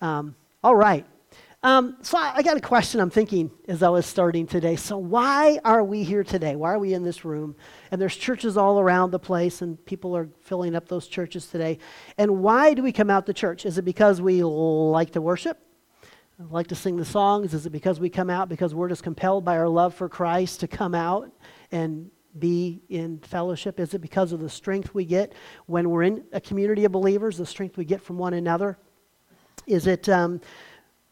Um, all right. Um, so I, I, got a question I'm thinking as I was starting today. So why are we here today? Why are we in this room? And there's churches all around the place, and people are filling up those churches today. And why do we come out to church? Is it because we like to worship? Like to sing the songs? Is it because we come out because we're just compelled by our love for Christ to come out and be in fellowship? Is it because of the strength we get when we're in a community of believers, the strength we get from one another? Is it um,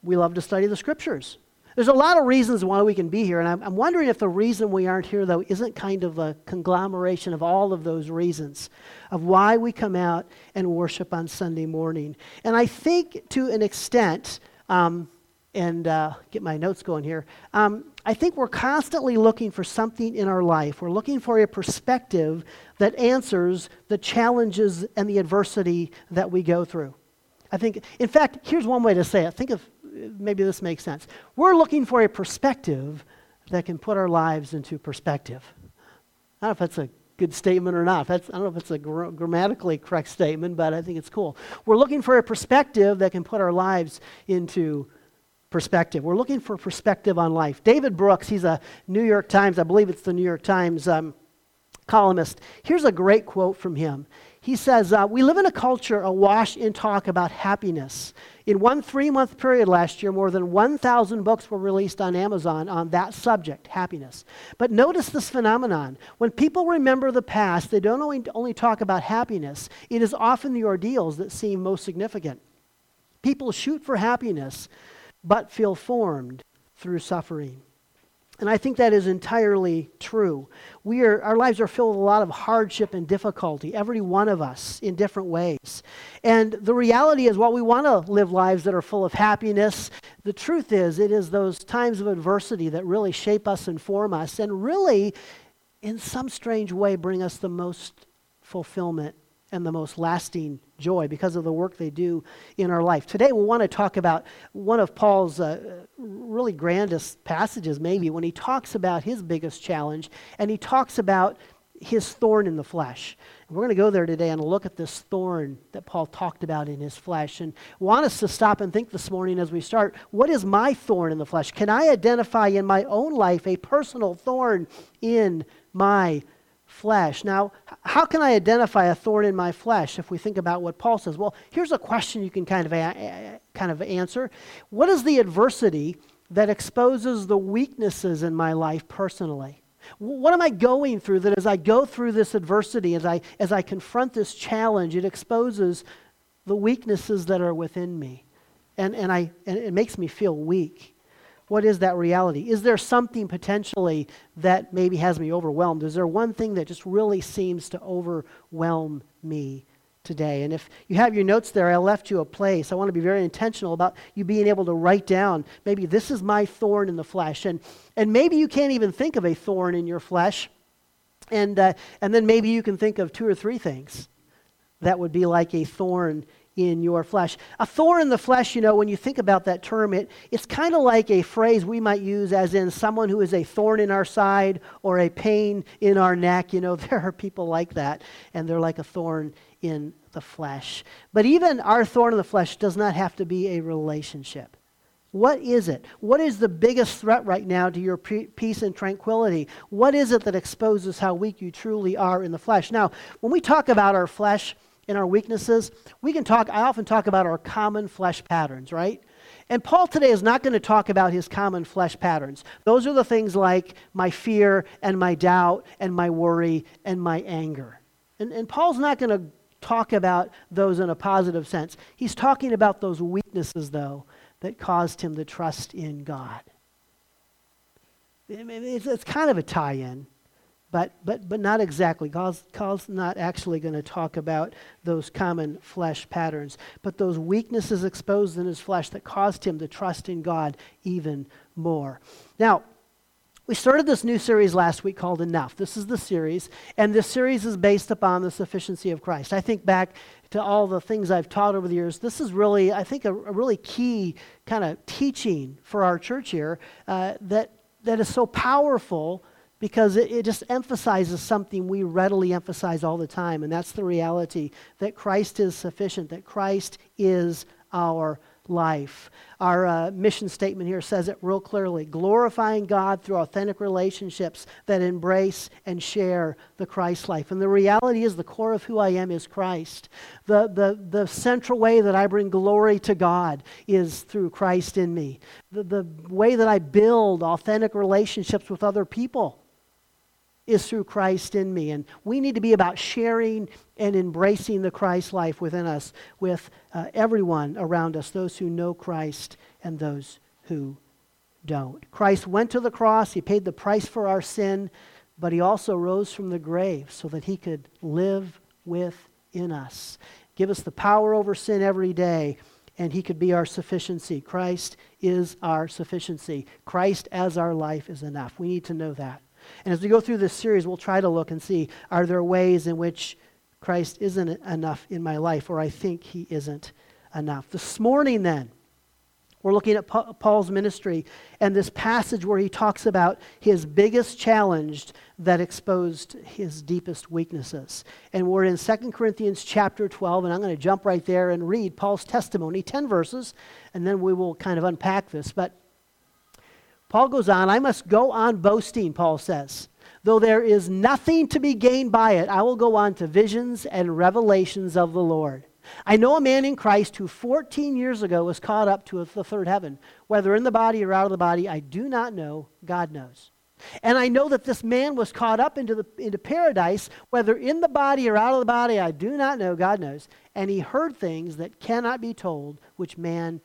we love to study the scriptures. There's a lot of reasons why we can be here, and I'm, I'm, wondering if the reason we aren't here, though, isn't kind of a conglomeration of all of those reasons of why we come out and worship on Sunday morning. And I think to an extent, um, and uh, get my notes going here, um, I think we're constantly looking for something in our life. We're looking for a perspective that answers the challenges and the adversity that we go through. I think, in fact, here's one way to say it. Think of maybe this makes sense. We're looking for a perspective that can put our lives into perspective. I don't know if that's a good statement or not. That's, I don't know if it's a gr- grammatically correct statement, but I think it's cool. We're looking for a perspective that can put our lives into perspective. We're looking for perspective on life. David Brooks, he's a New York Times, I believe it's the New York Times um, columnist. Here's a great quote from him. He says, uh, We live in a culture awash in talk about happiness. In one three month period last year, more than 1,000 books were released on Amazon on that subject, happiness. But notice this phenomenon. When people remember the past, they don't only, only talk about happiness, it is often the ordeals that seem most significant. People shoot for happiness, but feel formed through suffering. And I think that is entirely true. We are, our lives are filled with a lot of hardship and difficulty, every one of us in different ways. And the reality is, while we want to live lives that are full of happiness, the truth is, it is those times of adversity that really shape us and form us, and really, in some strange way, bring us the most fulfillment and the most lasting joy because of the work they do in our life. Today, we want to talk about one of Paul's uh, really grandest passages, maybe, when he talks about his biggest challenge and he talks about his thorn in the flesh. And we're going to go there today and look at this thorn that Paul talked about in his flesh and want us to stop and think this morning as we start what is my thorn in the flesh? Can I identify in my own life a personal thorn in my flesh. Now, how can I identify a thorn in my flesh if we think about what Paul says? Well, here's a question you can kind of, a- kind of answer. What is the adversity that exposes the weaknesses in my life personally? What am I going through that as I go through this adversity, as I, as I confront this challenge, it exposes the weaknesses that are within me? And, and, I, and it makes me feel weak. What is that reality? Is there something potentially that maybe has me overwhelmed? Is there one thing that just really seems to overwhelm me today? And if you have your notes there, I left you a place. I want to be very intentional about you being able to write down maybe this is my thorn in the flesh. And, and maybe you can't even think of a thorn in your flesh. And, uh, and then maybe you can think of two or three things that would be like a thorn in your flesh. A thorn in the flesh, you know, when you think about that term, it, it's kind of like a phrase we might use as in someone who is a thorn in our side or a pain in our neck. You know, there are people like that, and they're like a thorn in the flesh. But even our thorn in the flesh does not have to be a relationship. What is it? What is the biggest threat right now to your peace and tranquility? What is it that exposes how weak you truly are in the flesh? Now, when we talk about our flesh, in our weaknesses, we can talk, I often talk about our common flesh patterns, right? And Paul today is not going to talk about his common flesh patterns. Those are the things like my fear and my doubt and my worry and my anger. And, and Paul's not going to talk about those in a positive sense. He's talking about those weaknesses, though, that caused him to trust in God. It's, kind of a tie in but, but, but not exactly. Paul's, Paul's not actually going to talk about those common flesh patterns, but those weaknesses exposed in his flesh that caused him to trust in God even more. Now, we started this new series last week called Enough. This is the series, and this series is based upon the sufficiency of Christ. I think back to all the things I've taught over the years. This is really, I think, a, a really key kind of teaching for our church here uh, that, that is so powerful because it, it, just emphasizes something we readily emphasize all the time, and that's the reality that Christ is sufficient, that Christ is our life. Our uh, mission statement here says it real clearly glorifying God through authentic relationships that embrace and share the Christ life. And the reality is, the core of who I am is Christ. The, the, the central way that I bring glory to God is through Christ in me. The, the way that I build authentic relationships with other people is through Christ in me. And we need to be about sharing and embracing the Christ life within us with uh, everyone around us, those who know Christ and those who don't. Christ went to the cross, he paid the price for our sin, but he also rose from the grave so that he could live within us. Give us the power over sin every day, and he could be our sufficiency. Christ is our sufficiency. Christ as our life is enough. We need to know that. And as we go through this series, we'll try to look and see are there ways in which Christ isn't enough in my life, or I think he isn't enough. This morning, then, we're looking at Paul's ministry and this passage where he talks about his biggest challenge that exposed his deepest weaknesses. And we're in 2 Corinthians chapter 12, and I'm going to jump right there and read Paul's testimony, 10 verses, and then we will kind of unpack this. But Paul goes on, I must go on boasting, Paul says. Though there is nothing to be gained by it, I will go on to visions and revelations of the Lord. I know a man in Christ who 14 years ago was caught up to the third heaven. Whether in the body or out of the body, I do not know. God knows. And I know that this man was caught up into, the, into paradise, whether in the body or out of the body, I do not know. God knows. And he heard things that cannot be told, which man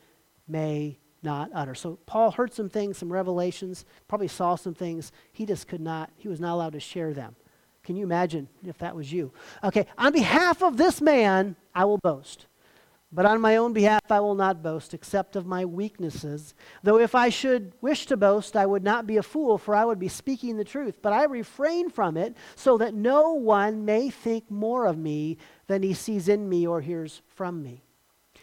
may not utter. So Paul heard some things, some revelations, probably saw some things. He just could not, he was not allowed to share them. Can you imagine if that was you? Okay, on behalf of this man, I will boast. But on my own behalf, I will not boast, except of my weaknesses. Though if I should wish to boast, I would not be a fool, for I would be speaking the truth. But I refrain from it, so that no one may think more of me than he sees in me or hears from me.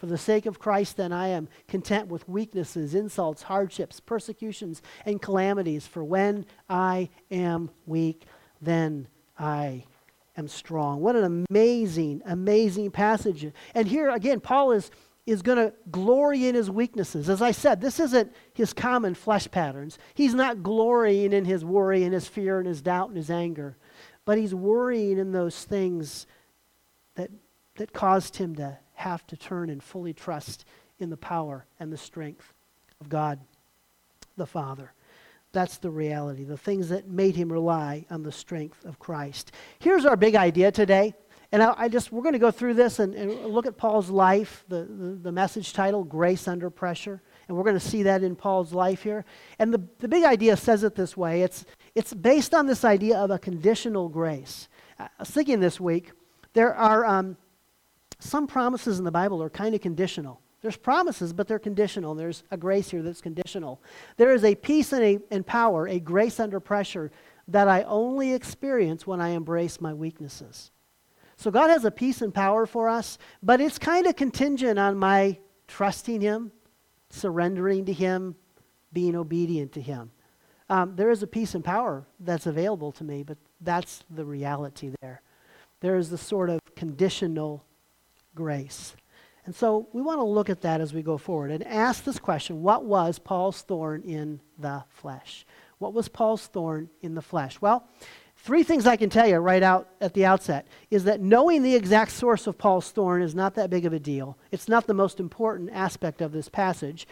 For the sake of Christ, then, I am content with weaknesses, insults, hardships, persecutions, and calamities. For when I am weak, then I am strong. What an amazing, amazing passage. And here, again, Paul is, is going to glory in his weaknesses. As I said, this isn't his common flesh patterns. He's not glorying in his worry and his fear and his doubt and his anger, but he's worrying in those things that, that caused him to have to turn and fully trust in the power and the strength of God the Father. That's the reality, the things that made him rely on the strength of Christ. Here's our big idea today. And I, I just, we're going to go through this and, and look at Paul's life, the, the, the, message title, Grace Under Pressure. And we're going to see that in Paul's life here. And the, the big idea says it this way it's, it's based on this idea of a conditional grace. I was thinking this week, there are um, some promises in the Bible are kind of conditional. There's promises, but they're conditional. There's a grace here that's conditional. There is a peace and, a, and power, a grace under pressure that I only experience when I embrace my weaknesses. So God has a peace and power for us, but it's kind of contingent on my trusting Him, surrendering to Him, being obedient to Him. Um, there is a peace and power that's available to me, but that's the reality there. There is the sort of conditional grace. And so we want to look at that as we go forward and ask this question what was Paul's thorn in the flesh? What was Paul's thorn in the flesh? Well, three things I can tell you right out at the outset is that knowing the exact source of Paul's thorn is not that big of a deal. It's not the most important aspect of this passage.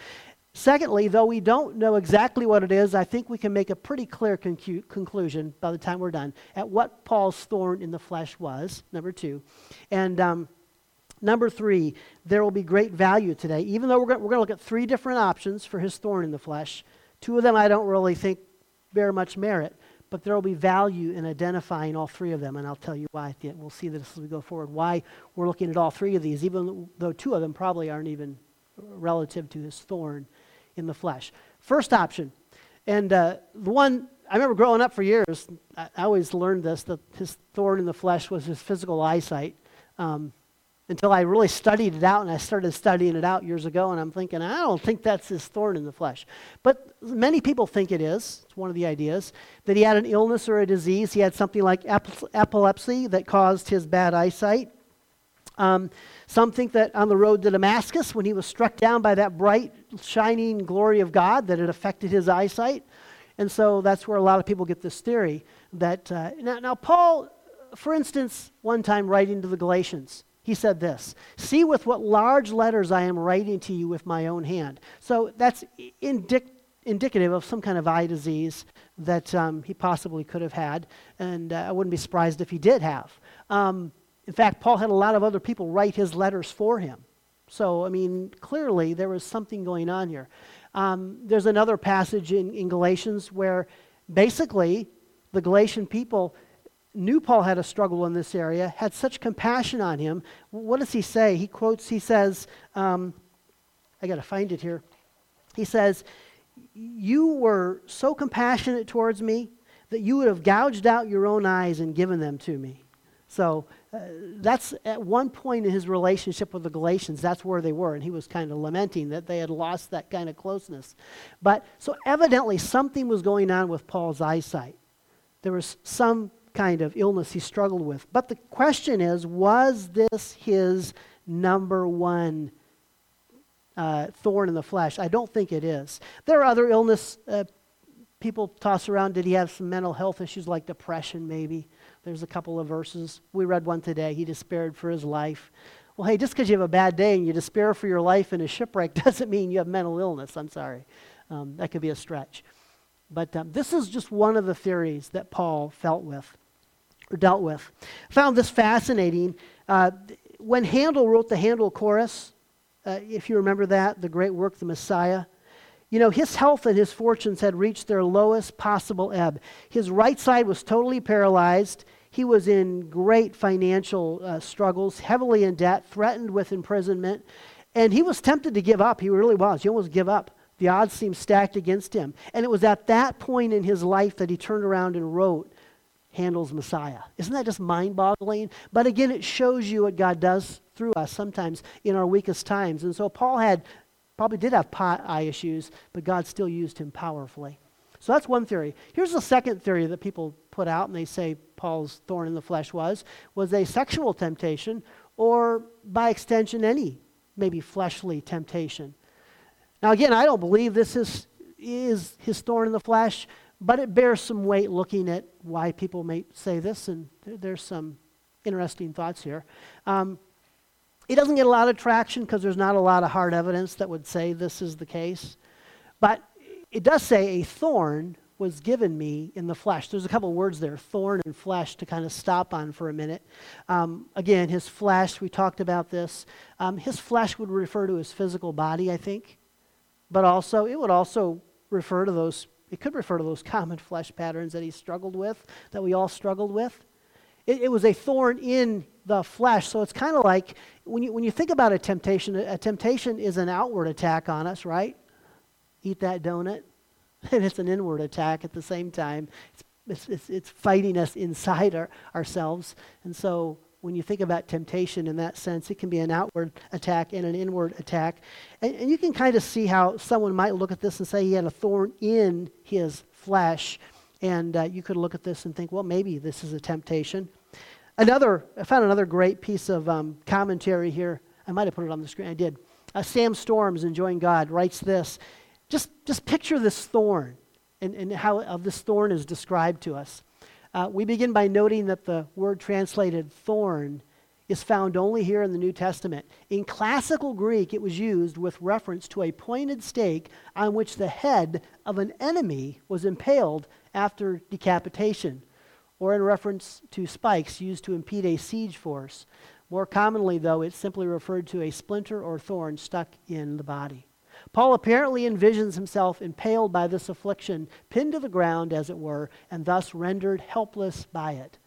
Secondly, though we don't know exactly what it is, I think we can make a pretty clear concu- conclusion by the time we're done at what Paul's thorn in the flesh was, number two. And um, Number three, there will be great value today. Even though we're going, to look at three different options for his thorn in the flesh, two of them I don't really think bear much merit, but there will be value in identifying all three of them, and I'll tell you why. We'll see this as we go forward, why we're looking at all three of these, even though two of them probably aren't even relative to his thorn in the flesh. First option, and uh, the one I remember growing up for years, I, I always learned this that his thorn in the flesh was his physical eyesight. Um, until I really studied it out, and I started studying it out years ago, and I'm thinking, I don't think that's his thorn in the flesh. But many people think it is. It's one of the ideas that he had an illness or a disease. He had something like epilepsy that caused his bad eyesight. Um, some think that on the road to Damascus, when he was struck down by that bright, shining glory of God, that it affected his eyesight. And so that's where a lot of people get this theory that. Uh, now, now, Paul, for instance, one time writing to the Galatians, he said this See with what large letters I am writing to you with my own hand. So that's indic- indicative of some kind of eye disease that um, he possibly could have had, and uh, I wouldn't be surprised if he did have. Um, in fact, Paul had a lot of other people write his letters for him. So, I mean, clearly there was something going on here. Um, there's another passage in, in Galatians where basically the Galatian people knew Paul had a struggle in this area, had such compassion on him. What does he say? He quotes, he says, um, I got to find it here. He says, You were so compassionate towards me that you would have gouged out your own eyes and given them to me. So uh, that's at one point in his relationship with the Galatians, that's where they were. And he was kind of lamenting that they had lost that kind of closeness. But so evidently something was going on with Paul's eyesight. There was some kind of illness he struggled with. But the question is was this his number one uh, thorn in the flesh? I don't think it is. There are other illness uh, people toss around. Did he have some mental health issues like depression, maybe? There's a couple of verses. We read one today. He despaired for his life. Well, hey, just because you have a bad day and you despair for your life in a shipwreck doesn't mean you have mental illness. I'm sorry. Um, that could be a stretch. But um, this is just one of the theories that Paul felt with or dealt with. Found this fascinating. Uh, when Handel wrote the Handel chorus, uh, if you remember that, the great work, The Messiah, you know, his health and his fortunes had reached their lowest possible ebb. His right side was totally paralyzed. He was in great financial uh, struggles, heavily in debt, threatened with imprisonment, and he was tempted to give up. He really was. He almost give up. The odds seemed stacked against him. And it was at that point in his life that he turned around and wrote Handel's Messiah. Isn't that just mind boggling? But again, it shows you what God does through us sometimes in our weakest times. And so Paul had probably did have pot eye issues, but God still used him powerfully. So that's one theory. Here's the second theory that people put out, and they say Paul's thorn in the flesh was was a sexual temptation, or by extension, any maybe fleshly temptation. Now, again, I don't believe this is, is his thorn in the flesh, but it bears some weight looking at why people may say this, and there's some interesting thoughts here. Um, it doesn't get a lot of traction because there's not a lot of hard evidence that would say this is the case. But it does say a thorn was given me in the flesh. There's a couple words there, thorn and flesh, to kind of stop on for a minute. Um, again, his flesh, we talked about this. Um, his flesh would refer to his physical body, I think. But also, it would also refer to those it could refer to those common flesh patterns that he struggled with, that we all struggled with. It, it was a thorn in the flesh. So it's kind of like when you, when you think about a temptation, a temptation is an outward attack on us, right? Eat that donut. And it's an inward attack at the same time. It's, it's, it's fighting us inside our, ourselves. And so when you think about temptation in that sense, it can be an outward attack and an inward attack. And, and, you can kind of see how someone might look at this and say he had a thorn in his flesh. And uh, you could look at this and think, well, maybe this is a temptation. Another, I found another great piece of um, commentary here. I might have put it on the screen. I did. Uh, Sam Storms, Enjoying God, writes this. Just, just picture this thorn and, and how this thorn is described to us. Uh, we begin by noting that the word translated thorn is found only here in the New Testament. In classical Greek, it was used with reference to a pointed stake on which the head of an enemy was impaled after decapitation, or in reference to spikes used to impede a siege force. More commonly, though, it's simply referred to a splinter or thorn stuck in the body. Paul apparently envisions himself impaled by this affliction, pinned to the ground, as it were, and thus rendered helpless by it.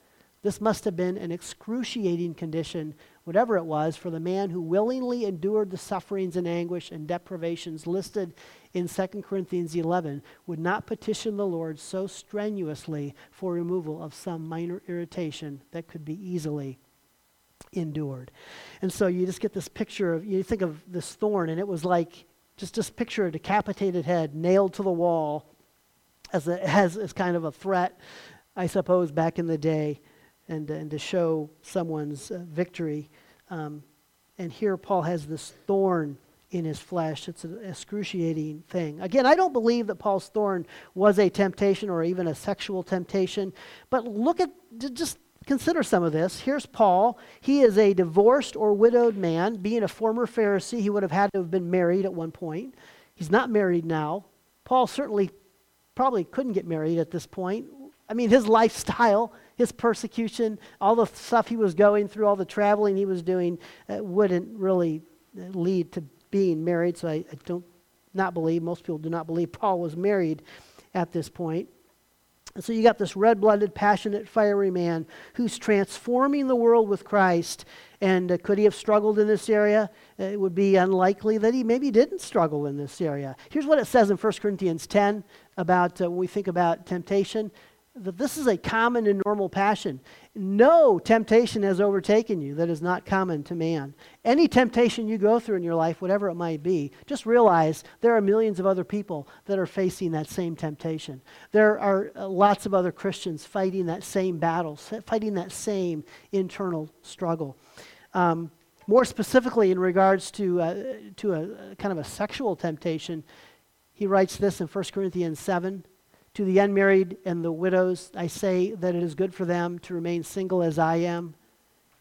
This must have been an excruciating condition, whatever it was, for the man who willingly endured the sufferings and anguish and deprivations listed in 2 Corinthians 11 would not petition the Lord so strenuously for removal of some minor irritation that could be easily endured. And so you just get this picture of, you think of this thorn, and it was like, just, just picture a decapitated head nailed to the wall as, a, as, as kind of a threat, I suppose, back in the day, and, and to show someone's uh, victory. Um, and here Paul has this thorn in his flesh. It's an excruciating thing. Again, I don't believe that Paul's thorn was a temptation or even a sexual temptation, but look at, just consider some of this. Here's Paul. He is a divorced or widowed man. Being a former Pharisee, he would have had to have been married at one point. He's not married now. Paul certainly probably couldn't get married at this point. I mean, his lifestyle, his persecution, all the stuff he was going through, all the traveling he was doing, uh, wouldn't really uh, lead to being married. So I, I don't not believe, most people do not believe Paul was married at this point. And so you got this red blooded, passionate, fiery man who's transforming the world with Christ. And uh, could he have struggled in this area? Uh, it would be unlikely that he maybe didn't struggle in this area. Here's what it says in 1 Corinthians 10 about uh, when we think about temptation that this is a common and normal passion. No temptation has overtaken you that is not common to man. Any temptation you go through in your life, whatever it might be, just realize there are millions of other people that are facing that same temptation. There are uh, lots of other Christians fighting that same battle, fighting that same internal struggle. Um, more specifically, in regards to, uh, to a, a kind of a sexual temptation, he writes this in 1 Corinthians 7 to the unmarried and the widows, I say that it is good for them to remain single as I am.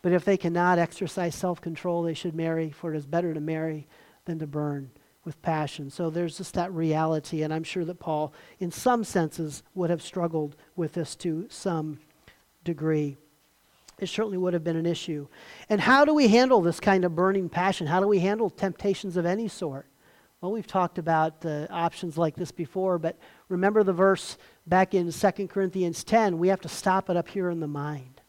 But if they cannot exercise self control, they should marry, for it is better to marry than to burn with passion. So there's just that reality, and I'm sure that Paul, in some senses, would have struggled with this to some degree. It certainly would have been an issue. And how do we handle this kind of burning passion? How do we handle temptations of any sort? Well, we've talked about uh, options like this before, but remember the verse back in 2 Corinthians 10. We have to stop it up here in the mind.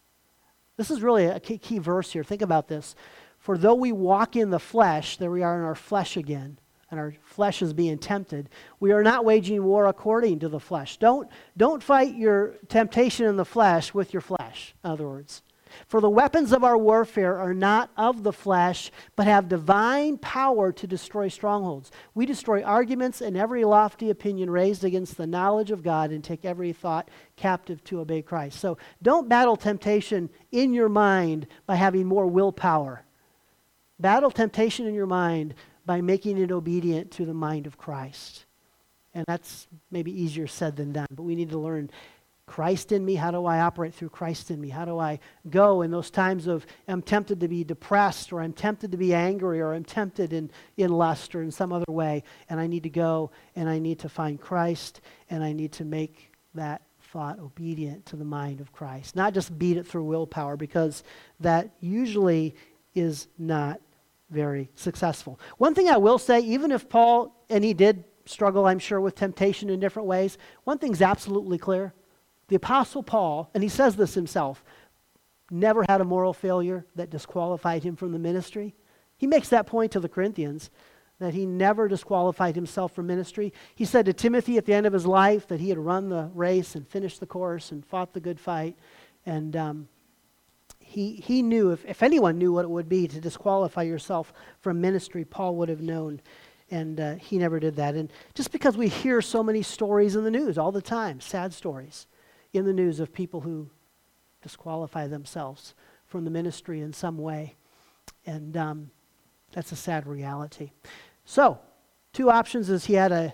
This is really a key, key verse here. Think about this. For though we walk in the flesh, there we are in our flesh again, and our flesh is being tempted, we are not waging war according to the flesh. Don't, don't fight your temptation in the flesh with your flesh, in other words. For the weapons of our warfare are not of the flesh, but have divine power to destroy strongholds. We destroy arguments and every lofty opinion raised against the knowledge of God and take every thought captive to obey Christ. So don't battle temptation in your mind by having more willpower. Battle temptation in your mind by making it obedient to the mind of Christ. And that's maybe easier said than done, but we need to learn Christ in me? How do I operate through Christ in me? How do I go in those times of I'm tempted to be depressed or I'm tempted to be angry or I'm tempted in, in lust or in some other way? And I need to go and I need to find Christ and I need to make that thought obedient to the mind of Christ. Not just beat it through willpower because that usually is not very successful. One thing I will say, even if Paul, and he did struggle, I'm sure, with temptation in different ways, one thing's absolutely clear the Apostle Paul, and he says this himself, never had a moral failure that disqualified him from the ministry. He makes that point to the Corinthians that he never disqualified himself from ministry. He said to Timothy at the end of his life that he had run the race and finished the course and fought the good fight. And um, he, he knew, if, if anyone knew what it would be to disqualify yourself from ministry, Paul would have known. And uh, he never did that. And just because we hear so many stories in the news all the time, sad stories, in the news of people who disqualify themselves from the ministry in some way. And um, that's a sad reality. So, two options is he had a,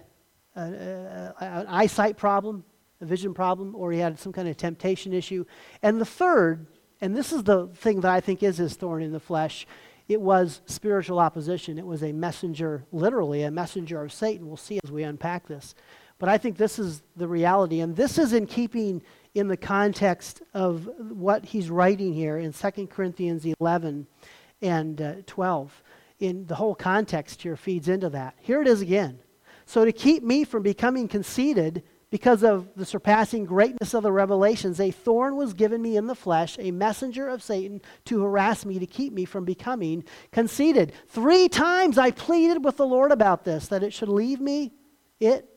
a, a, an eyesight problem, a vision problem, or he had some kind of temptation issue. And the third, and this is the thing that I think is his thorn in the flesh, it was spiritual opposition. It was a messenger, literally, a messenger of Satan. We'll see as we unpack this. But I think this is the reality. And this is in keeping in the context of what he's writing here in 2 Corinthians 11 and uh, 12. In the whole context here feeds into that. Here it is again. So, to keep me from becoming conceited because of the surpassing greatness of the revelations, a thorn was given me in the flesh, a messenger of Satan to harass me, to keep me from becoming conceited. Three times I pleaded with the Lord about this, that it should leave me it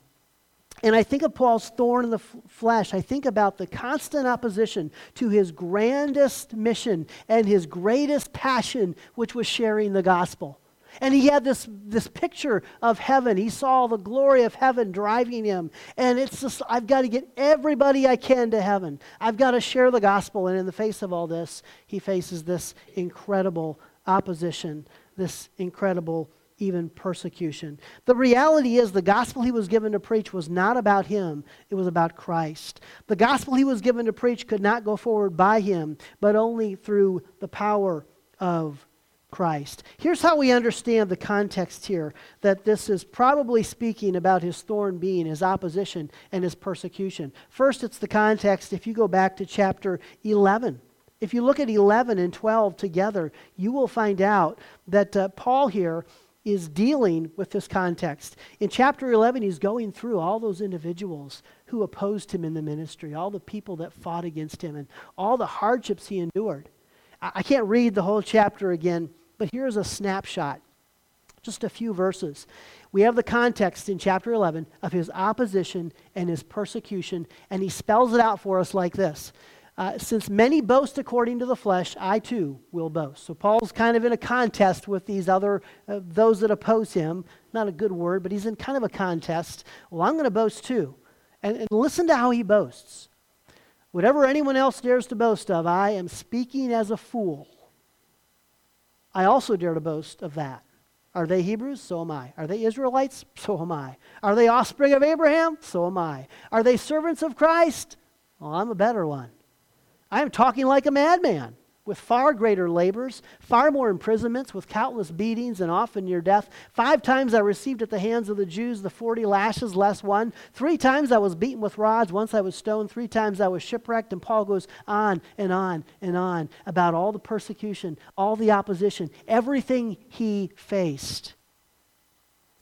And I think of Paul's thorn in the f- flesh. I think about the constant opposition to his grandest mission and his greatest passion, which was sharing the gospel. And he had this, this picture of heaven. He saw the glory of heaven driving him. And it's just, I've got to get everybody I can to heaven. I've got to share the gospel. And in the face of all this, he faces this incredible opposition, this incredible even persecution. The reality is, the gospel he was given to preach was not about him, it was about Christ. The gospel he was given to preach could not go forward by him, but only through the power of Christ. Here's how we understand the context here that this is probably speaking about his thorn being his opposition and his persecution. First, it's the context if you go back to chapter 11. If you look at 11 and 12 together, you will find out that uh, Paul here is dealing with this context. In chapter 11, he's going through all those individuals who opposed him in the ministry, all the people that fought against him, and all the hardships he endured. I can't read the whole chapter again, but here's a snapshot, just a few verses. We have the context in chapter 11 of his opposition and his persecution, and he spells it out for us like this uh, since many boast according to the flesh, I too will boast. So Paul's kind of in a contest with these other, uh, those that oppose him. Not a good word, but he's in kind of a contest. Well, I'm going to boast too. And, and listen to how he boasts. Whatever anyone else dares to boast of, I am speaking as a fool. I also dare to boast of that. Are they Hebrews? So am I. Are they Israelites? So am I. Are they offspring of Abraham? So am I. Are they servants of Christ? Well, I'm a better one. I am talking like a madman, with far greater labors, far more imprisonments, with countless beatings, and often near death. Five times I received at the hands of the Jews the forty lashes less one. Three times I was beaten with rods. Once I was stoned. Three times I was shipwrecked. And Paul goes on and on and on about all the persecution, all the opposition, everything he faced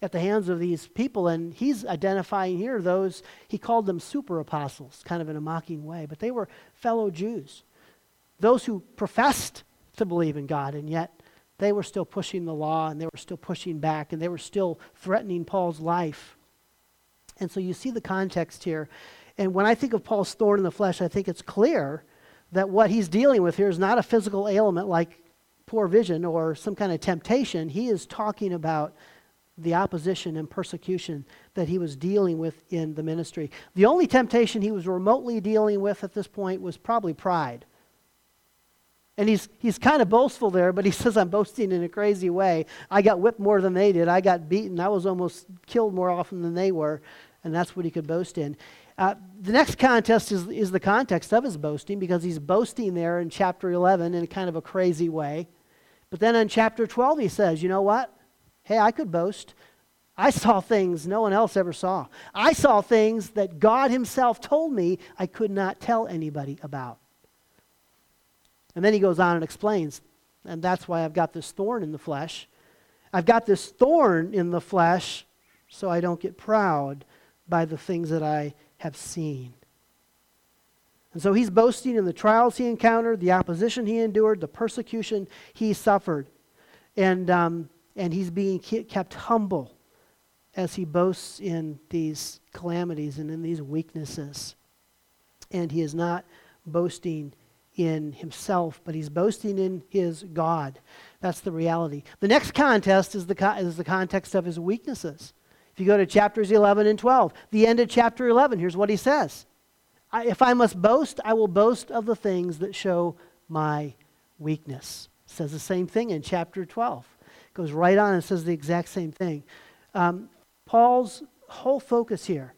at the hands of these people. And he's identifying here those, he called them super apostles, kind of in a mocking way, but they were fellow Jews. Those who professed to believe in God, and yet they were still pushing the law and they were still pushing back and they were still threatening Paul's life. And so you see the context here. And when I think of Paul's thorn in the flesh, I think it's clear that what he's dealing with here is not a physical ailment like poor vision or some kind of temptation. He is talking about the opposition and persecution that he was dealing with in the ministry. The only temptation he was remotely dealing with at this point was probably pride. And he's, he's kind of boastful there, but he says, I'm boasting in a crazy way. I got whipped more than they did. I got beaten. I was almost killed more often than they were. And that's what he could boast in. Uh, the next contest is, is the context of his boasting because he's boasting there in chapter 11 in kind of a crazy way. But then in chapter 12, he says, You know what? Hey, I could boast. I saw things no one else ever saw. I saw things that God Himself told me I could not tell anybody about. And then he goes on and explains, and that's why I've got this thorn in the flesh. I've got this thorn in the flesh so I don't get proud by the things that I have seen. And so he's boasting in the trials he encountered, the opposition he endured, the persecution he suffered. And um, and he's being kept humble as he boasts in these calamities and in these weaknesses. And he is not boasting in himself, but he's boasting in his God. That's the reality. The next contest is the, is the context of his weaknesses. If you go to chapters 11 and 12, the end of chapter 11, here's what he says I, If I must boast, I will boast of the things that show my weakness. says the same thing in chapter 12 goes right on and says the exact same thing. Um, Paul's whole focus here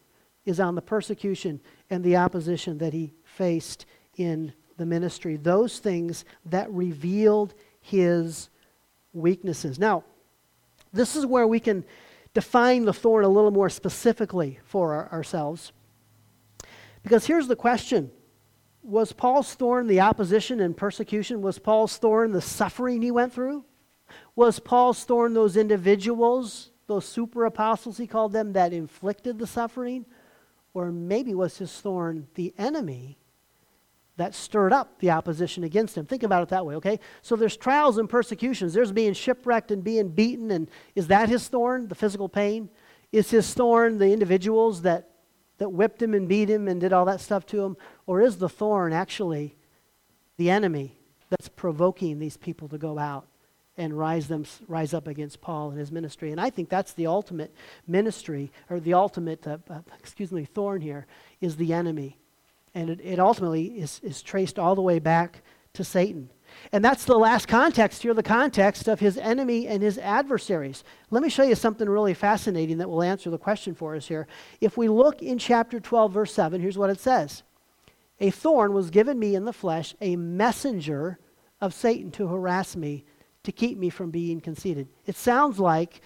is on the persecution and the opposition that he faced in the ministry, those things that revealed his weaknesses. Now, this is where we can define the thorn a little more specifically for our, ourselves. Because here's the question Was Paul's thorn the opposition and persecution? Was Paul's thorn the suffering he went through? Was Paul's thorn those individuals, those super apostles he called them, that inflicted the suffering? Or maybe was his thorn the enemy that stirred up the opposition against him? Think about it that way, okay? So there's trials and persecutions. There's being shipwrecked and being beaten, and is that his thorn, the physical pain? Is his thorn the individuals that, that whipped him and beat him and did all that stuff to him? Or is the thorn actually the enemy that's provoking these people to go out and rise them rise up against Paul and his ministry. And I think that's the ultimate ministry or the ultimate uh, uh, excuse me thorn here is the enemy. And it, it ultimately is, is traced all the way back to Satan. And that's the last context here, the context of his enemy and his adversaries. Let me show you something really fascinating that will answer the question for us here. If we look in chapter 12, verse 7, here's what it says A thorn was given me in the flesh, a messenger of Satan to harass me to keep me from being conceited. It sounds like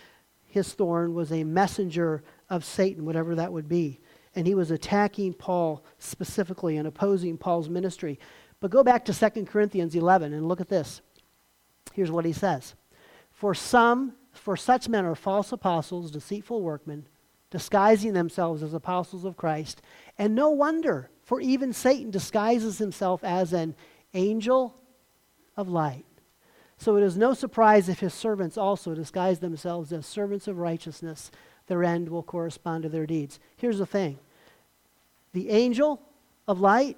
his thorn was a messenger of Satan, whatever that would be. And he was attacking Paul specifically and opposing Paul's ministry. But go back to 2 Corinthians 11 and look at this. Here's what he says For some, for such men are false apostles, deceitful workmen, disguising themselves as apostles of Christ. And no wonder, for even Satan disguises himself as an angel of light. So it is no surprise if his servants also disguise themselves as servants of righteousness. Their end will correspond to their deeds. Here's the thing the angel of light,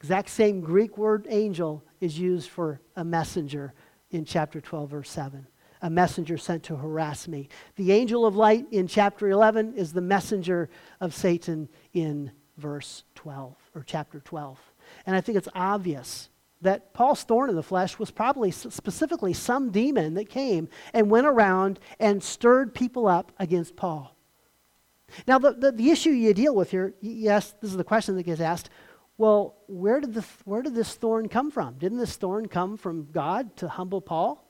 exact same Greek word angel, is used for a messenger in chapter 12, verse 7. A messenger sent to harass me. The angel of light in chapter 11 is the messenger of Satan in verse 12 or chapter 12. And I think it's obvious that Paul's thorn in the flesh was probably specifically some demon that came and went around and stirred people up against Paul. Now, the, the, the, issue you deal with here, yes, this is the question that gets asked. Well, where did, the, where did this thorn come from? Didn't this thorn come from God to humble Paul?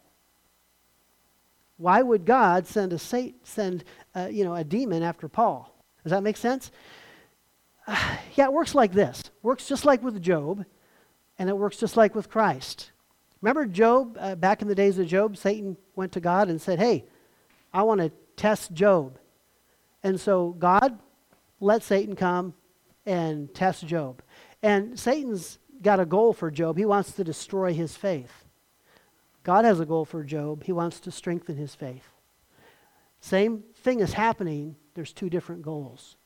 Why would God send a send uh, you know a demon after Paul? Does that make sense? Yeah, it works like this. Works just like with Job. And it works just like with Christ. Remember Job, uh, back in the days of Job, Satan went to God and said, Hey, I want to test Job. And so God let Satan come and test Job. And Satan's got a goal for Job. He wants to destroy his faith. God has a goal for Job. He wants to strengthen his faith. Same thing is happening, there's two different goals.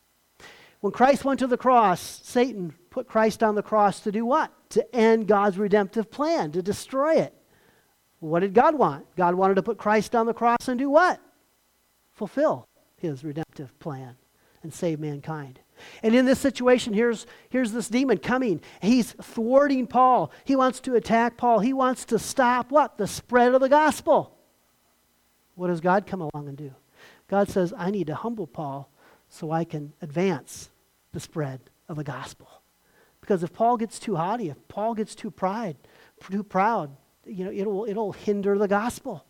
When Christ went to the cross, Satan put Christ on the cross to do what? To end God's redemptive plan, to destroy it. What did God want? God wanted to put Christ on the cross and do what? Fulfill his redemptive plan and save mankind. And in this situation, here's, here's this demon coming. He's thwarting Paul. He wants to attack Paul. He wants to stop what? The spread of the gospel. What does God come along and do? God says, I need to humble Paul so I can advance the spread of the gospel. Because if Paul gets too haughty, if Paul gets too pride, too proud, you know, it'll, it'll hinder the gospel.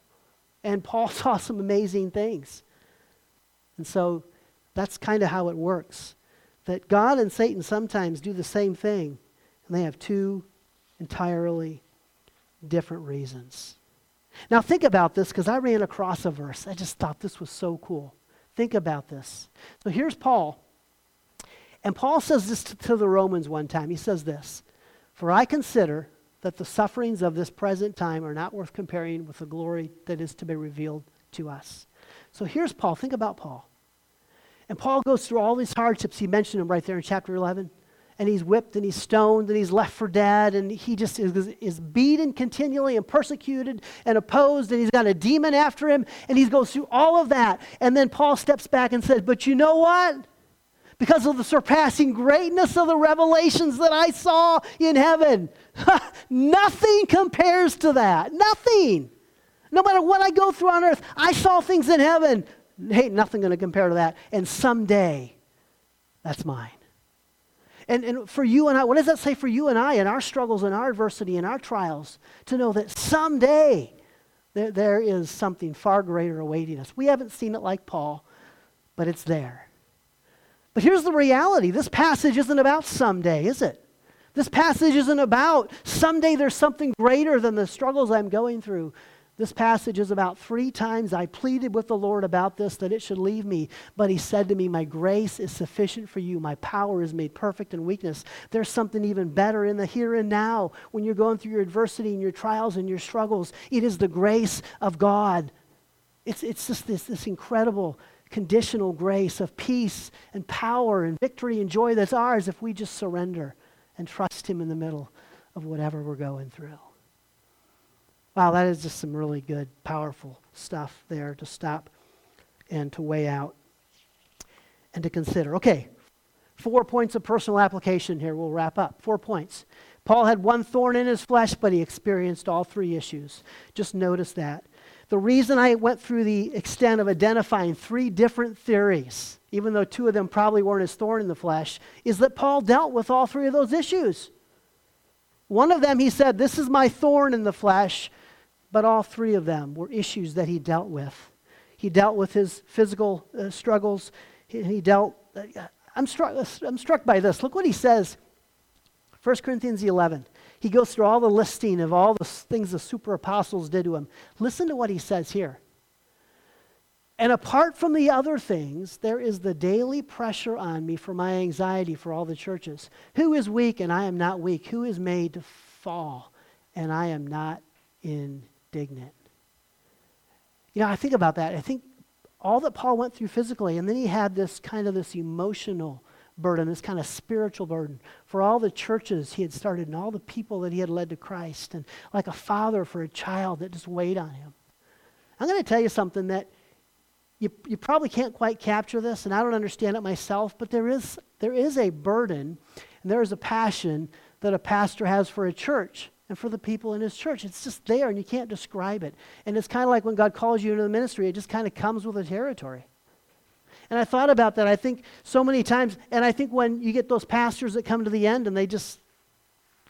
And Paul saw some amazing things. And so that's kind of how it works. That God and Satan sometimes do the same thing, and they have two entirely different reasons. Now, think about this because I ran across a verse. I just thought this was so cool. Think about this. So here's Paul. And Paul says this to, the Romans one time. He says this For I consider that the sufferings of this present time are not worth comparing with the glory that is to be revealed to us. So here's Paul. Think about Paul. And Paul goes through all these hardships. He mentioned them right there in chapter 11 and he's whipped and he's stoned and he's left for dead and he just is, is beaten continually and persecuted and opposed and he's got a demon after him and he goes through all of that. And then Paul steps back and says, But you know what? Because of the surpassing greatness of the revelations that I saw in heaven, nothing compares to that. Nothing. No matter what I go through on earth, I saw things in heaven. Ain't nothing going to compare to that. And someday, that's mine. And, and for you and I, what does that say for you and I in our struggles and our adversity and our trials? To know that someday there, there is something far greater awaiting us. We haven't seen it like Paul, but it's there. But here's the reality this passage isn't about someday, is it? This passage isn't about someday there's something greater than the struggles I'm going through. This passage is about three times I pleaded with the Lord about this, that it should leave me. But he said to me, My grace is sufficient for you. My power is made perfect in weakness. There's something even better in the here and now when you're going through your adversity and your trials and your struggles. It is the grace of God. It's, it's just this, this incredible conditional grace of peace and power and victory and joy that's ours if we just surrender and trust Him in the middle of whatever we're going through. Wow, that is just some really good, powerful stuff there to stop and to weigh out and to consider. Okay, four points of personal application here. We'll wrap up. Four points. Paul had one thorn in his flesh, but he experienced all three issues. Just notice that. The reason I went through the extent of identifying three different theories, even though two of them probably weren't his thorn in the flesh, is that Paul dealt with all three of those issues. One of them, he said, This is my thorn in the flesh. But all three of them were issues that he dealt with. He dealt with his physical uh, struggles. He, he dealt, uh, I'm, struck, I'm struck by this. Look what he says 1 Corinthians 11. He goes through all the listing of all the things the super apostles did to him. Listen to what he says here. And apart from the other things, there is the daily pressure on me for my anxiety for all the churches. Who is weak and I am not weak? Who is made to fall and I am not in indignant. You know, I think about that. I think all that Paul went through physically, and then he had this kind of this emotional burden, this kind of spiritual burden for all the churches he had started and all the people that he had led to Christ, and like a father for a child that just weighed on him. I'm going to tell you something that you, you probably can't quite capture this, and I don't understand it myself, but there is, there is a burden and there is a passion that a pastor has for a church and for the people in his church. It's just there and you can't describe it. And it's kind of like when God calls you into the ministry, it just kind of comes with the territory. And I thought about that. I think so many times, and I think when you get those pastors that come to the end and they just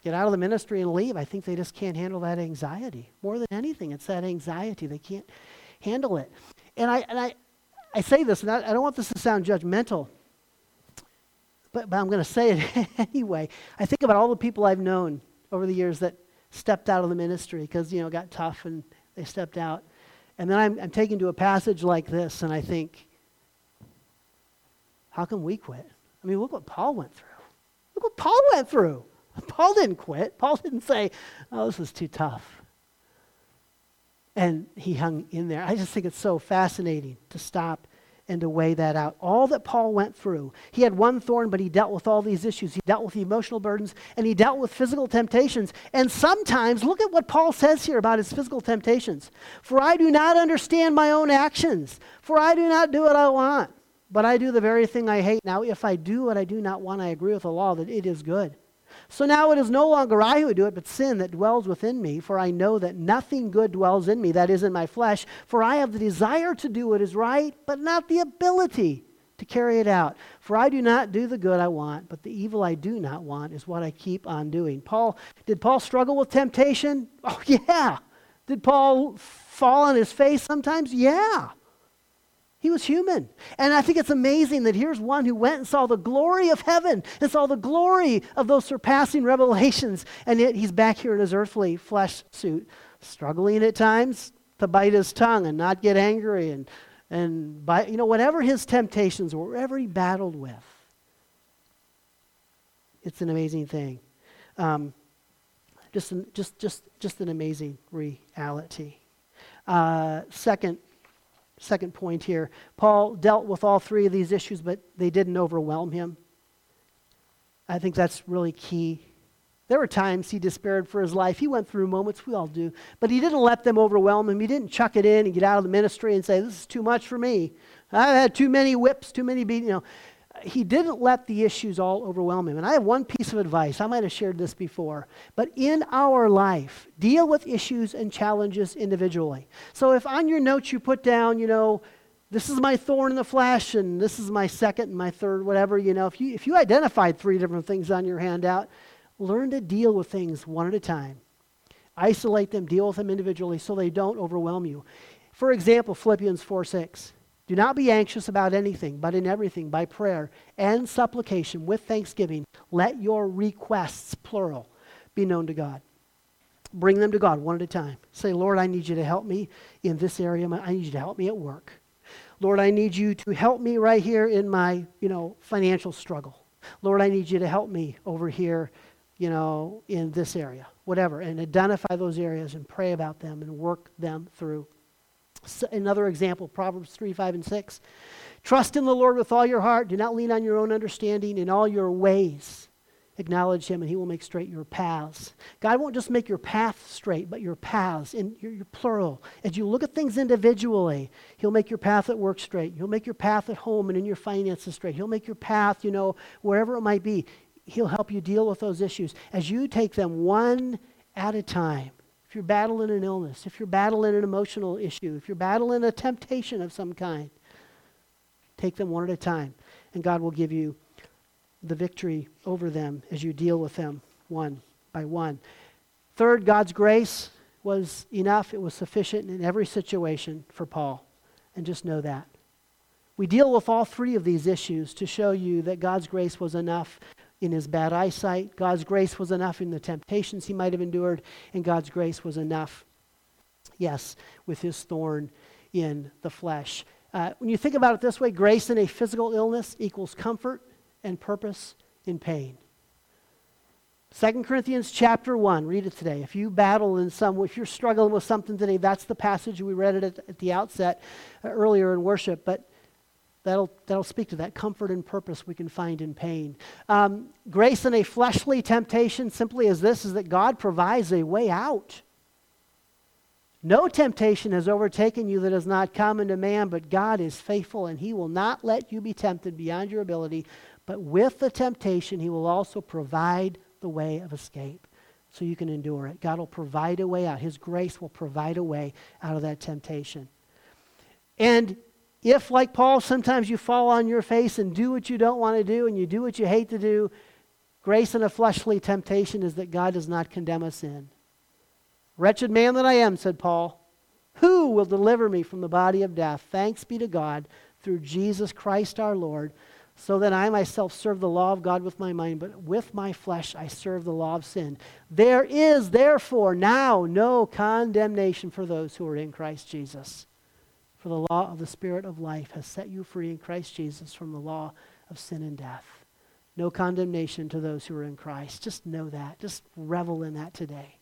get out of the ministry and leave, I think they just can't handle that anxiety. More than anything, it's that anxiety. They can't handle it. And I, and I, I say this, and I, I don't want this to sound judgmental, but, but I'm going to say it anyway. I think about all the people I've known over the years that stepped out of the ministry because, you know, got tough and they stepped out. And then I'm, I'm taken to a passage like this and I think, how can we quit? I mean, look what Paul went through. Look what Paul went through. Paul didn't quit. Paul didn't say, oh, this is too tough. And he hung in there. I just think it's so fascinating to stop and to weigh that out. All that Paul went through, he had one thorn, but he dealt with all these issues. He dealt with the emotional burdens and he dealt with physical temptations. And sometimes, look at what Paul says here about his physical temptations. For I do not understand my own actions, for I do not do what I want, but I do the very thing I hate. Now, if I do what I do not want, I agree with the law that it is good. So now it is no longer I who do it, but sin that dwells within me. For I know that nothing good dwells in me, that is in my flesh. For I have the desire to do what is right, but not the ability to carry it out. For I do not do the good I want, but the evil I do not want is what I keep on doing. Paul, did Paul struggle with temptation? Oh, yeah. Did Paul fall on his face sometimes? Yeah. He was human. And I think it's amazing that here's one who went and saw the glory of heaven and saw the glory of those surpassing revelations. And yet he's back here in his earthly flesh suit, struggling at times to bite his tongue and not get angry and, and bite, you know, whatever his temptations were, whatever he battled with. It's an amazing thing. Um, just, an, just, just, just an amazing reality. Uh, second, second point here. Paul dealt with all three of these issues, but they didn't overwhelm him. I think that's really key. There were times he despaired for his life. He went through moments, we all do, but he didn't let them overwhelm him. He didn't chuck it in and get out of the ministry and say, This is too much for me. I've had too many whips, too many beatings. You know, he didn't let the issues all overwhelm him. And I have one piece of advice. I might have shared this before. But in our life, deal with issues and challenges individually. So if on your notes you put down, you know, this is my thorn in the flesh and this is my second and my third, whatever, you know, if you, if you identified three different things on your handout, learn to deal with things one at a time. Isolate them, deal with them individually so they don't overwhelm you. For example, Philippians 4 6. Do not be anxious about anything, but in everything, by prayer and supplication with thanksgiving, let your requests, plural, be known to God. Bring them to God one at a time. Say, Lord, I need you to help me in this area. I need you to help me at work. Lord, I need you to help me right here in my, you know, financial struggle. Lord, I need you to help me over here, you know, in this area, whatever. And identify those areas and pray about them and work them through. Another example, Proverbs 3, 5, and 6. Trust in the Lord with all your heart. Do not lean on your own understanding in all your ways. Acknowledge him, and he will make straight your paths. God won't just make your path straight, but your paths, in your, your plural. As you look at things individually, he'll make your path at work straight. He'll make your path at home and in your finances straight. He'll make your path, you know, wherever it might be. He'll help you deal with those issues as you take them one at a time if you're battling an illness, if you're battling an emotional issue, if you're battling a temptation of some kind, take them one at a time, and God will give you the victory over them as you deal with them one by one. Third, God's grace was enough, it was sufficient in every situation for Paul. And just know that. We deal with all three of these issues to show you that God's grace was enough in his bad eyesight. God's grace was enough in the temptations he might have endured, and God's grace was enough, yes, with his thorn in the flesh. Uh, when you think about it this way, grace in a physical illness equals comfort and purpose in pain. 2 Corinthians chapter 1, read it today. If you battle in some, if you're struggling with something today, that's the passage we read it at, at the outset uh, earlier in worship. But That'll, that'll speak to that comfort and purpose we can find in pain. Um, grace in a fleshly temptation simply is this is that God provides a way out. No temptation has overtaken you that is not common to man, but God is faithful and he will not let you be tempted beyond your ability. But with the temptation, he will also provide the way of escape so you can endure it. God will provide a way out. His grace will provide a way out of that temptation. And if, like Paul, sometimes you fall on your face and do what you don't want to do and you do what you hate to do, grace in a fleshly temptation is that God does not condemn us in. Wretched man that I am, said Paul, who will deliver me from the body of death? Thanks be to God through Jesus Christ our Lord, so that I myself serve the law of God with my mind, but with my flesh I serve the law of sin. There is therefore now no condemnation for those who are in Christ Jesus. For the law of the Spirit of life has set you free in Christ Jesus from the law of sin and death. No condemnation to those who are in Christ. Just know that. Just revel in that today.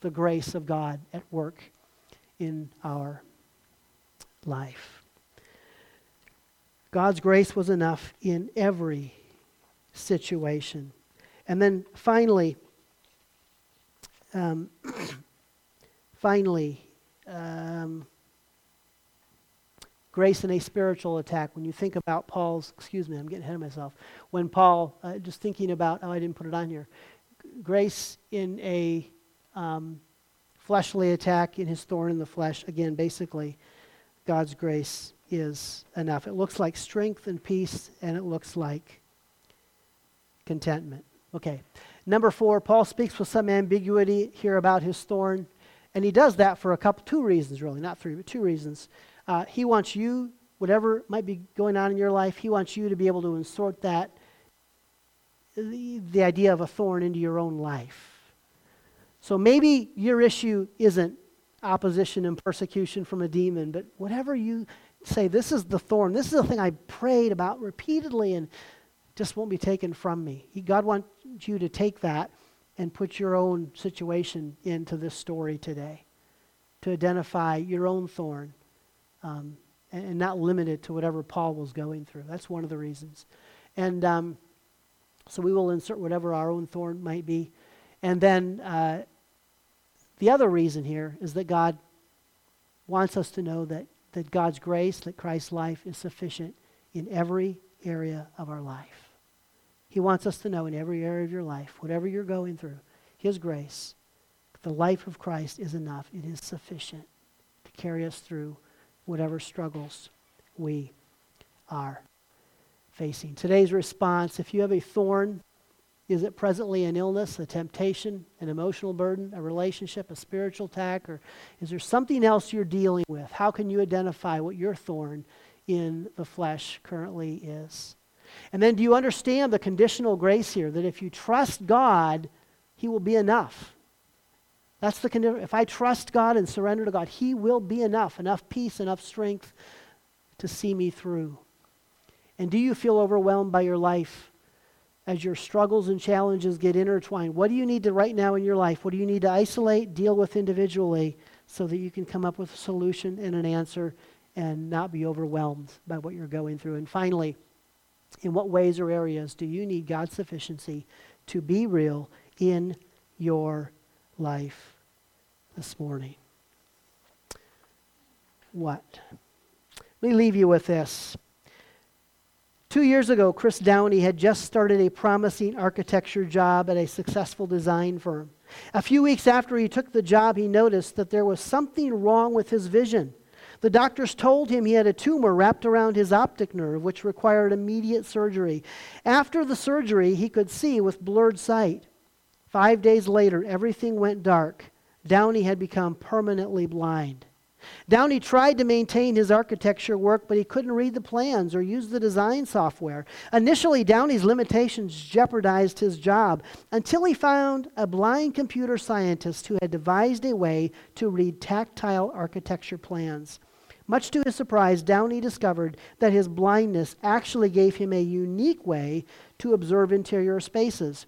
The grace of God at work in our life. God's grace was enough in every situation. And then finally, um, finally, um, grace in a spiritual attack. When you think about Paul's, excuse me, I'm getting ahead of myself. When Paul, uh, just thinking about, oh, I didn't put it on here. Grace in a um, fleshly attack, in his thorn in the flesh. Again, basically, God's grace is enough. It looks like strength and peace, and it looks like contentment. Okay. Number four, Paul speaks with some ambiguity here about his thorn. And he does that for a couple, two reasons, really, not three, but two reasons. Uh, he wants you, whatever might be going on in your life, He wants you to be able to insert that, the, the idea of a thorn into your own life. So maybe your issue isn't opposition and persecution from a demon, but whatever you say, this is the thorn, this is the thing I prayed about repeatedly and just won't be taken from me. God wants you to take that and put your own situation into this story today, to identify your own thorn um, and, and, not limited to whatever Paul was going through. That's one of the reasons. And um, so we will insert whatever our own thorn might be. And then uh, the other reason here is that God wants us to know that, that God's grace, that Christ's life is sufficient in every area of our life. He wants us to know in every area of your life, whatever you're going through, His grace, the life of Christ is enough. It is sufficient to carry us through whatever struggles we are facing. Today's response if you have a thorn, is it presently an illness, a temptation, an emotional burden, a relationship, a spiritual attack, or is there something else you're dealing with? How can you identify what your thorn in the flesh currently is. And then do you understand the conditional grace here that if you trust God, He will be enough? That's the condition. If I trust God and surrender to God, He will be enough, enough peace, enough strength to see me through. And do you feel overwhelmed by your life as your struggles and challenges get intertwined? What do you need to right now in your life? What do you need to isolate, deal with individually so that you can come up with a solution and an answer and not be overwhelmed by what you're going through? And finally, in what ways or areas do you need God's sufficiency to be real in your life this morning? What? Let me leave you with this. Two years ago, Chris Downey had just started a promising architecture job at a successful design firm. A few weeks after he took the job, he noticed that there was something wrong with his vision. The doctors told him he had a tumor wrapped around his optic nerve, which required immediate surgery. After the surgery, he could see with blurred sight. Five days later, everything went dark. Downey had become permanently blind. Downey tried to maintain his architecture work, but he couldn't read the plans or use the design software. Initially, Downey's limitations jeopardized his job until he found a blind computer scientist who had devised a way to read tactile architecture plans. Much to his surprise, Downey discovered that his blindness actually gave him a unique way to observe interior spaces.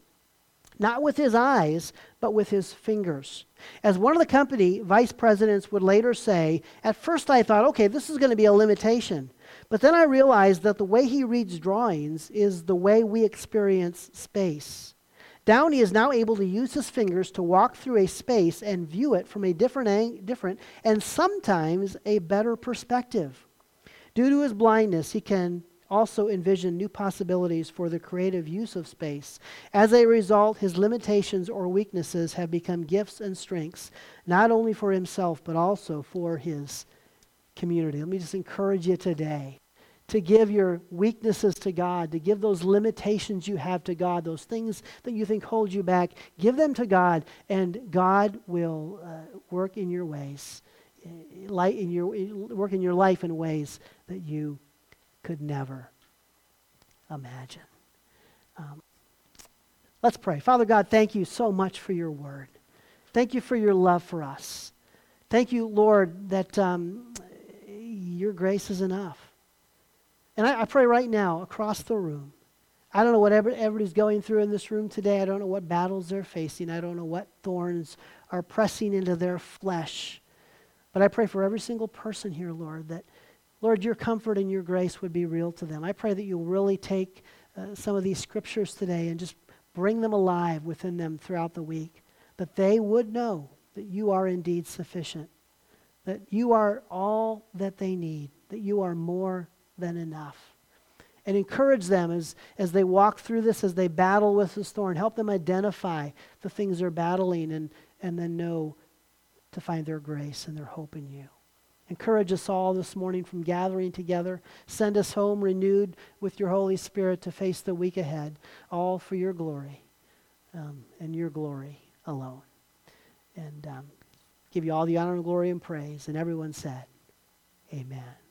Not with his eyes, but with his fingers. As one of the company vice presidents would later say, at first I thought, okay, this is going to be a limitation. But then I realized that the way he reads drawings is the way we experience space. Downey is now able to use his fingers to walk through a space and view it from a different, ang- different and sometimes a better perspective. Due to his blindness, he can also envision new possibilities for the creative use of space. As a result, his limitations or weaknesses have become gifts and strengths, not only for himself, but also for his community. Let me just encourage you today to give your weaknesses to God, to give those limitations you have to God, those things that you think hold you back, give them to God, and God will uh, work in your ways, eh, in your, work in your life in ways that you could never imagine. Um, let's pray. Father God, thank you so much for your word. Thank you for your love for us. Thank you, Lord, that um, your grace is enough. And I, I, pray right now across the room. I don't know what everybody's going through in this room today. I don't know what battles they're facing. I don't know what thorns are pressing into their flesh. But I pray for every single person here, Lord, that, Lord, your comfort and your grace would be real to them. I pray that you'll really take uh, some of these scriptures today and just bring them alive within them throughout the week, that they would know that you are indeed sufficient, that you are all that they need, that you are more than enough. And encourage them as, as they walk through this, as they battle with this thorn. Help them identify the things they're battling and, and then know to find their grace and their hope in you. Encourage us all this morning from gathering together. Send us home renewed with your Holy Spirit to face the week ahead, all for your glory um, and your glory alone. And um, give you all the honor and glory and praise. And everyone said, Amen. Amen.